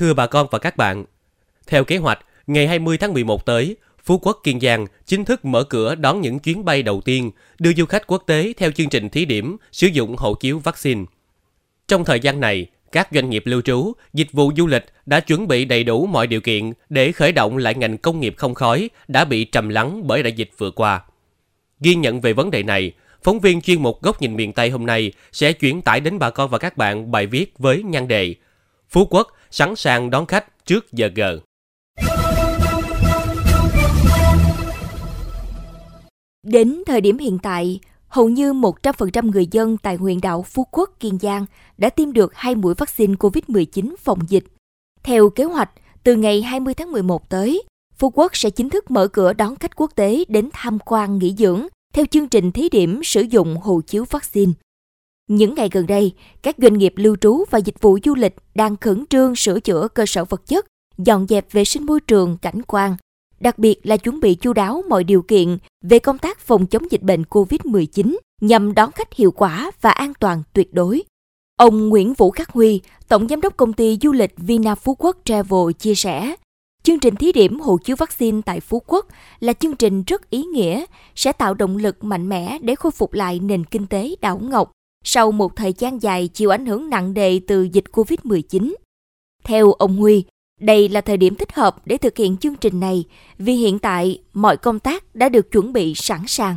Thưa bà con và các bạn, theo kế hoạch, ngày 20 tháng 11 tới, Phú Quốc Kiên Giang chính thức mở cửa đón những chuyến bay đầu tiên đưa du khách quốc tế theo chương trình thí điểm sử dụng hộ chiếu vaccine. Trong thời gian này, các doanh nghiệp lưu trú, dịch vụ du lịch đã chuẩn bị đầy đủ mọi điều kiện để khởi động lại ngành công nghiệp không khói đã bị trầm lắng bởi đại dịch vừa qua. Ghi nhận về vấn đề này, phóng viên chuyên mục Góc nhìn miền Tây hôm nay sẽ chuyển tải đến bà con và các bạn bài viết với nhan đề Phú Quốc sẵn sàng đón khách trước giờ gờ. Đến thời điểm hiện tại, hầu như 100% người dân tại huyện đảo Phú Quốc, Kiên Giang đã tiêm được hai mũi vaccine COVID-19 phòng dịch. Theo kế hoạch, từ ngày 20 tháng 11 tới, Phú Quốc sẽ chính thức mở cửa đón khách quốc tế đến tham quan nghỉ dưỡng theo chương trình thí điểm sử dụng hộ chiếu vaccine. Những ngày gần đây, các doanh nghiệp lưu trú và dịch vụ du lịch đang khẩn trương sửa chữa cơ sở vật chất, dọn dẹp vệ sinh môi trường, cảnh quan, đặc biệt là chuẩn bị chu đáo mọi điều kiện về công tác phòng chống dịch bệnh COVID-19 nhằm đón khách hiệu quả và an toàn tuyệt đối. Ông Nguyễn Vũ Khắc Huy, Tổng Giám đốc Công ty Du lịch Vina Phú Quốc Travel chia sẻ, chương trình thí điểm hộ chiếu vaccine tại Phú Quốc là chương trình rất ý nghĩa, sẽ tạo động lực mạnh mẽ để khôi phục lại nền kinh tế đảo Ngọc sau một thời gian dài chịu ảnh hưởng nặng nề từ dịch COVID-19. Theo ông Huy, đây là thời điểm thích hợp để thực hiện chương trình này vì hiện tại mọi công tác đã được chuẩn bị sẵn sàng.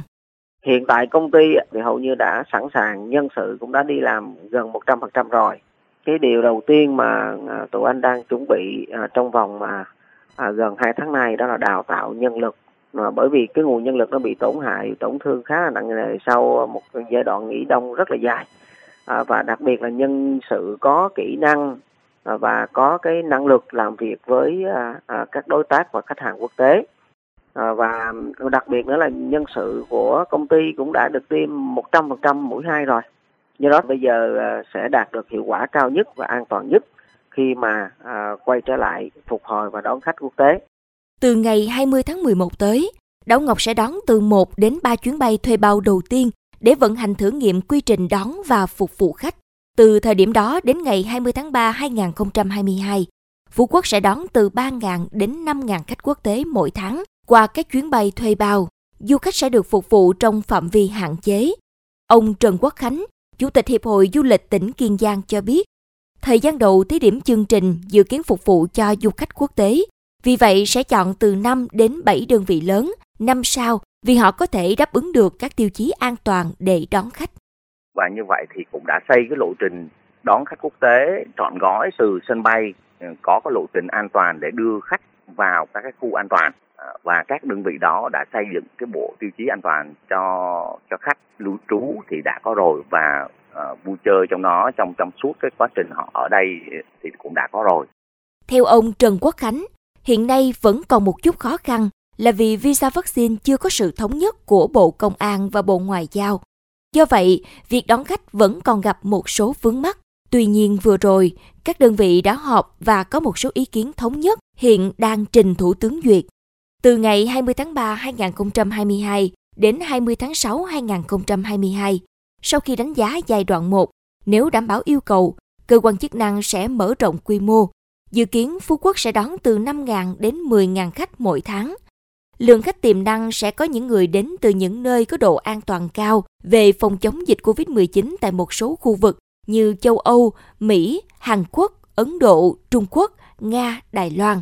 Hiện tại công ty thì hầu như đã sẵn sàng, nhân sự cũng đã đi làm gần 100% rồi. Cái điều đầu tiên mà à, tụi anh đang chuẩn bị à, trong vòng mà à, gần 2 tháng nay đó là đào tạo nhân lực mà bởi vì cái nguồn nhân lực nó bị tổn hại tổn thương khá là nặng nề sau một giai đoạn nghỉ đông rất là dài. À, và đặc biệt là nhân sự có kỹ năng à, và có cái năng lực làm việc với à, à, các đối tác và khách hàng quốc tế. À, và đặc biệt nữa là nhân sự của công ty cũng đã được tiêm 100% mũi hai rồi. Do đó bây giờ à, sẽ đạt được hiệu quả cao nhất và an toàn nhất khi mà à, quay trở lại phục hồi và đón khách quốc tế từ ngày 20 tháng 11 tới, Đảo Ngọc sẽ đón từ 1 đến 3 chuyến bay thuê bao đầu tiên để vận hành thử nghiệm quy trình đón và phục vụ khách. Từ thời điểm đó đến ngày 20 tháng 3 2022, Phú Quốc sẽ đón từ 3.000 đến 5.000 khách quốc tế mỗi tháng qua các chuyến bay thuê bao. Du khách sẽ được phục vụ trong phạm vi hạn chế. Ông Trần Quốc Khánh, Chủ tịch Hiệp hội Du lịch tỉnh Kiên Giang cho biết, thời gian đầu thí điểm chương trình dự kiến phục vụ cho du khách quốc tế vì vậy sẽ chọn từ 5 đến 7 đơn vị lớn, năm sao vì họ có thể đáp ứng được các tiêu chí an toàn để đón khách. Và như vậy thì cũng đã xây cái lộ trình đón khách quốc tế trọn gói từ sân bay ừ, có cái lộ trình an toàn để đưa khách vào các cái khu an toàn à, và các đơn vị đó đã xây dựng cái bộ tiêu chí an toàn cho cho khách lưu trú thì đã có rồi và uh, vui chơi trong đó trong trong suốt cái quá trình họ ở đây thì cũng đã có rồi. Theo ông Trần Quốc Khánh, hiện nay vẫn còn một chút khó khăn là vì visa vaccine chưa có sự thống nhất của Bộ Công an và Bộ Ngoại giao. Do vậy, việc đón khách vẫn còn gặp một số vướng mắc. Tuy nhiên vừa rồi, các đơn vị đã họp và có một số ý kiến thống nhất hiện đang trình Thủ tướng duyệt. Từ ngày 20 tháng 3 2022 đến 20 tháng 6 2022, sau khi đánh giá giai đoạn 1, nếu đảm bảo yêu cầu, cơ quan chức năng sẽ mở rộng quy mô Dự kiến Phú Quốc sẽ đón từ 5.000 đến 10.000 khách mỗi tháng. Lượng khách tiềm năng sẽ có những người đến từ những nơi có độ an toàn cao về phòng chống dịch COVID-19 tại một số khu vực như châu Âu, Mỹ, Hàn Quốc, Ấn Độ, Trung Quốc, Nga, Đài Loan.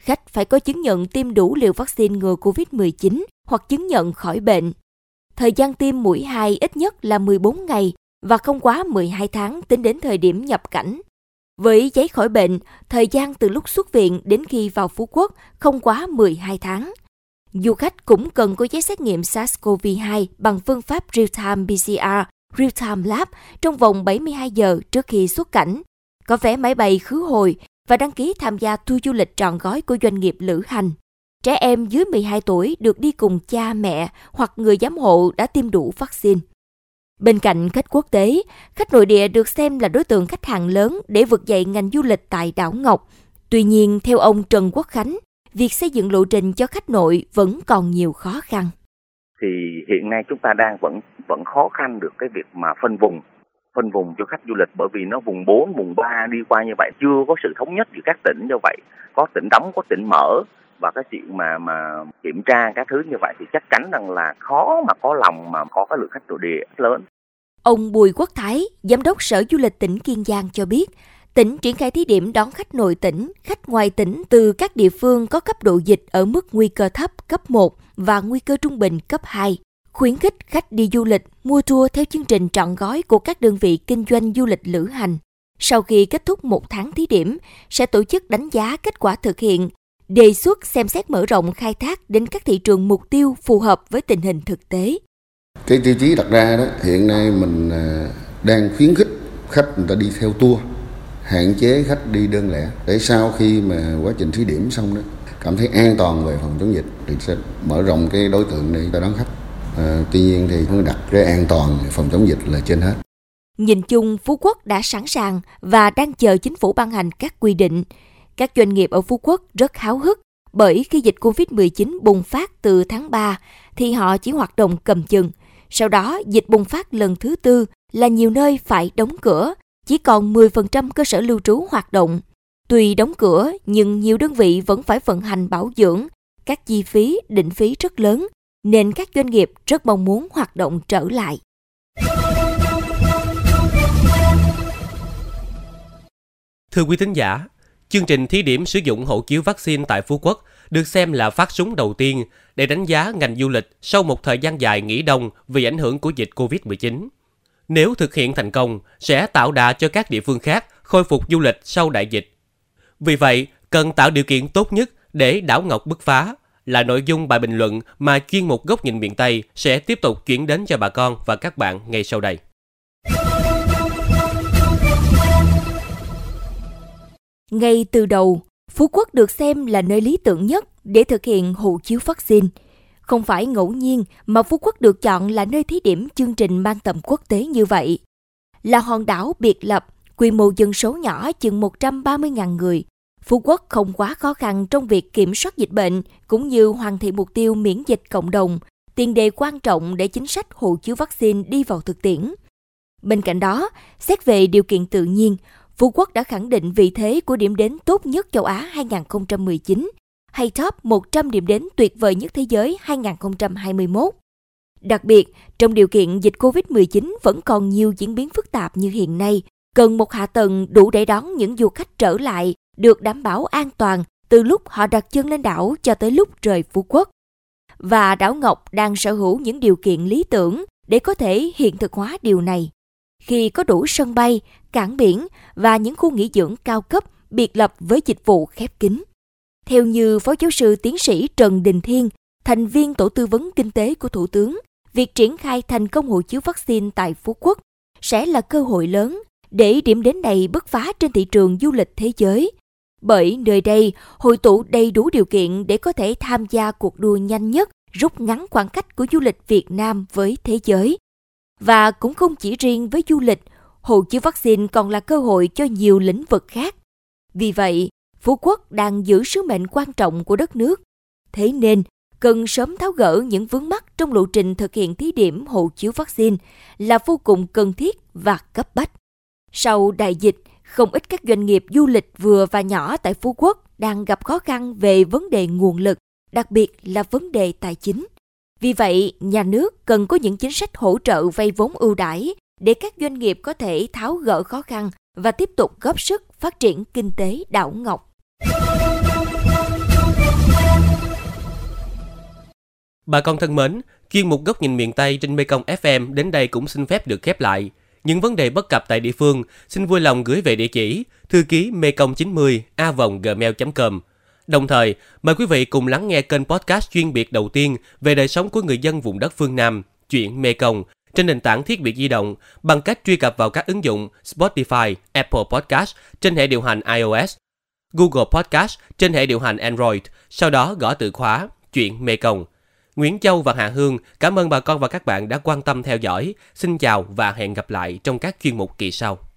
Khách phải có chứng nhận tiêm đủ liều vaccine ngừa COVID-19 hoặc chứng nhận khỏi bệnh. Thời gian tiêm mũi 2 ít nhất là 14 ngày và không quá 12 tháng tính đến thời điểm nhập cảnh. Với giấy khỏi bệnh, thời gian từ lúc xuất viện đến khi vào Phú Quốc không quá 12 tháng. Du khách cũng cần có giấy xét nghiệm SARS-CoV-2 bằng phương pháp real-time PCR, real-time lab trong vòng 72 giờ trước khi xuất cảnh, có vé máy bay khứ hồi và đăng ký tham gia tour du lịch trọn gói của doanh nghiệp lữ hành. Trẻ em dưới 12 tuổi được đi cùng cha mẹ hoặc người giám hộ đã tiêm đủ vaccine. Bên cạnh khách quốc tế, khách nội địa được xem là đối tượng khách hàng lớn để vực dậy ngành du lịch tại đảo Ngọc. Tuy nhiên, theo ông Trần Quốc Khánh, việc xây dựng lộ trình cho khách nội vẫn còn nhiều khó khăn. Thì hiện nay chúng ta đang vẫn vẫn khó khăn được cái việc mà phân vùng phân vùng cho khách du lịch bởi vì nó vùng 4, vùng 3 đi qua như vậy chưa có sự thống nhất giữa các tỉnh như vậy có tỉnh đóng có tỉnh mở và cái chuyện mà mà kiểm tra các thứ như vậy thì chắc chắn rằng là khó mà có lòng mà có cái lượng khách nội địa lớn. Ông Bùi Quốc Thái, Giám đốc Sở Du lịch tỉnh Kiên Giang cho biết, tỉnh triển khai thí điểm đón khách nội tỉnh, khách ngoài tỉnh từ các địa phương có cấp độ dịch ở mức nguy cơ thấp cấp 1 và nguy cơ trung bình cấp 2 khuyến khích khách đi du lịch mua tour theo chương trình trọn gói của các đơn vị kinh doanh du lịch lữ hành. Sau khi kết thúc một tháng thí điểm, sẽ tổ chức đánh giá kết quả thực hiện, đề xuất xem xét mở rộng khai thác đến các thị trường mục tiêu phù hợp với tình hình thực tế. Cái tiêu chí đặt ra đó, hiện nay mình à, đang khuyến khích khách người ta đi theo tour, hạn chế khách đi đơn lẻ để sau khi mà quá trình thí điểm xong đó cảm thấy an toàn về phòng chống dịch thì sẽ mở rộng cái đối tượng để ta đón khách À, tuy nhiên thì cũng đặt cái an toàn phòng chống dịch là trên hết. Nhìn chung, Phú Quốc đã sẵn sàng và đang chờ chính phủ ban hành các quy định. Các doanh nghiệp ở Phú Quốc rất háo hức bởi khi dịch Covid-19 bùng phát từ tháng 3 thì họ chỉ hoạt động cầm chừng. Sau đó, dịch bùng phát lần thứ tư là nhiều nơi phải đóng cửa, chỉ còn 10% cơ sở lưu trú hoạt động. Tuy đóng cửa, nhưng nhiều đơn vị vẫn phải vận hành bảo dưỡng, các chi phí, định phí rất lớn nên các doanh nghiệp rất mong muốn hoạt động trở lại. Thưa quý thính giả, chương trình thí điểm sử dụng hộ chiếu vaccine tại Phú Quốc được xem là phát súng đầu tiên để đánh giá ngành du lịch sau một thời gian dài nghỉ đông vì ảnh hưởng của dịch Covid-19. Nếu thực hiện thành công, sẽ tạo đà cho các địa phương khác khôi phục du lịch sau đại dịch. Vì vậy, cần tạo điều kiện tốt nhất để đảo Ngọc bứt phá, là nội dung bài bình luận mà chuyên mục góc nhìn miền Tây sẽ tiếp tục chuyển đến cho bà con và các bạn ngay sau đây. Ngay từ đầu, Phú Quốc được xem là nơi lý tưởng nhất để thực hiện hộ chiếu vaccine. Không phải ngẫu nhiên mà Phú Quốc được chọn là nơi thí điểm chương trình mang tầm quốc tế như vậy. Là hòn đảo biệt lập, quy mô dân số nhỏ chừng 130.000 người, Phú Quốc không quá khó khăn trong việc kiểm soát dịch bệnh cũng như hoàn thiện mục tiêu miễn dịch cộng đồng, tiền đề quan trọng để chính sách hộ chiếu vaccine đi vào thực tiễn. Bên cạnh đó, xét về điều kiện tự nhiên, Phú Quốc đã khẳng định vị thế của điểm đến tốt nhất châu Á 2019 hay top 100 điểm đến tuyệt vời nhất thế giới 2021. Đặc biệt, trong điều kiện dịch COVID-19 vẫn còn nhiều diễn biến phức tạp như hiện nay, cần một hạ tầng đủ để đón những du khách trở lại được đảm bảo an toàn từ lúc họ đặt chân lên đảo cho tới lúc rời Phú Quốc. Và đảo Ngọc đang sở hữu những điều kiện lý tưởng để có thể hiện thực hóa điều này. Khi có đủ sân bay, cảng biển và những khu nghỉ dưỡng cao cấp biệt lập với dịch vụ khép kín. Theo như Phó giáo sư tiến sĩ Trần Đình Thiên, thành viên tổ tư vấn kinh tế của Thủ tướng, việc triển khai thành công hộ chiếu vaccine tại Phú Quốc sẽ là cơ hội lớn để điểm đến này bứt phá trên thị trường du lịch thế giới bởi nơi đây hội tụ đầy đủ điều kiện để có thể tham gia cuộc đua nhanh nhất, rút ngắn khoảng cách của du lịch Việt Nam với thế giới. Và cũng không chỉ riêng với du lịch, hộ chiếu vaccine còn là cơ hội cho nhiều lĩnh vực khác. Vì vậy, Phú Quốc đang giữ sứ mệnh quan trọng của đất nước. Thế nên, cần sớm tháo gỡ những vướng mắc trong lộ trình thực hiện thí điểm hộ chiếu vaccine là vô cùng cần thiết và cấp bách. Sau đại dịch, không ít các doanh nghiệp du lịch vừa và nhỏ tại Phú Quốc đang gặp khó khăn về vấn đề nguồn lực, đặc biệt là vấn đề tài chính. Vì vậy, nhà nước cần có những chính sách hỗ trợ vay vốn ưu đãi để các doanh nghiệp có thể tháo gỡ khó khăn và tiếp tục góp sức phát triển kinh tế đảo Ngọc. Bà con thân mến, chuyên mục góc nhìn miền Tây trên Mekong FM đến đây cũng xin phép được khép lại. Những vấn đề bất cập tại địa phương, xin vui lòng gửi về địa chỉ thư ký mekong 90 a gmail.com. Đồng thời, mời quý vị cùng lắng nghe kênh podcast chuyên biệt đầu tiên về đời sống của người dân vùng đất phương Nam, chuyện Mekong, trên nền tảng thiết bị di động bằng cách truy cập vào các ứng dụng Spotify, Apple Podcast trên hệ điều hành iOS, Google Podcast trên hệ điều hành Android, sau đó gõ từ khóa chuyện Mê Công. Nguyễn Châu và Hạ Hương cảm ơn bà con và các bạn đã quan tâm theo dõi. Xin chào và hẹn gặp lại trong các chuyên mục kỳ sau.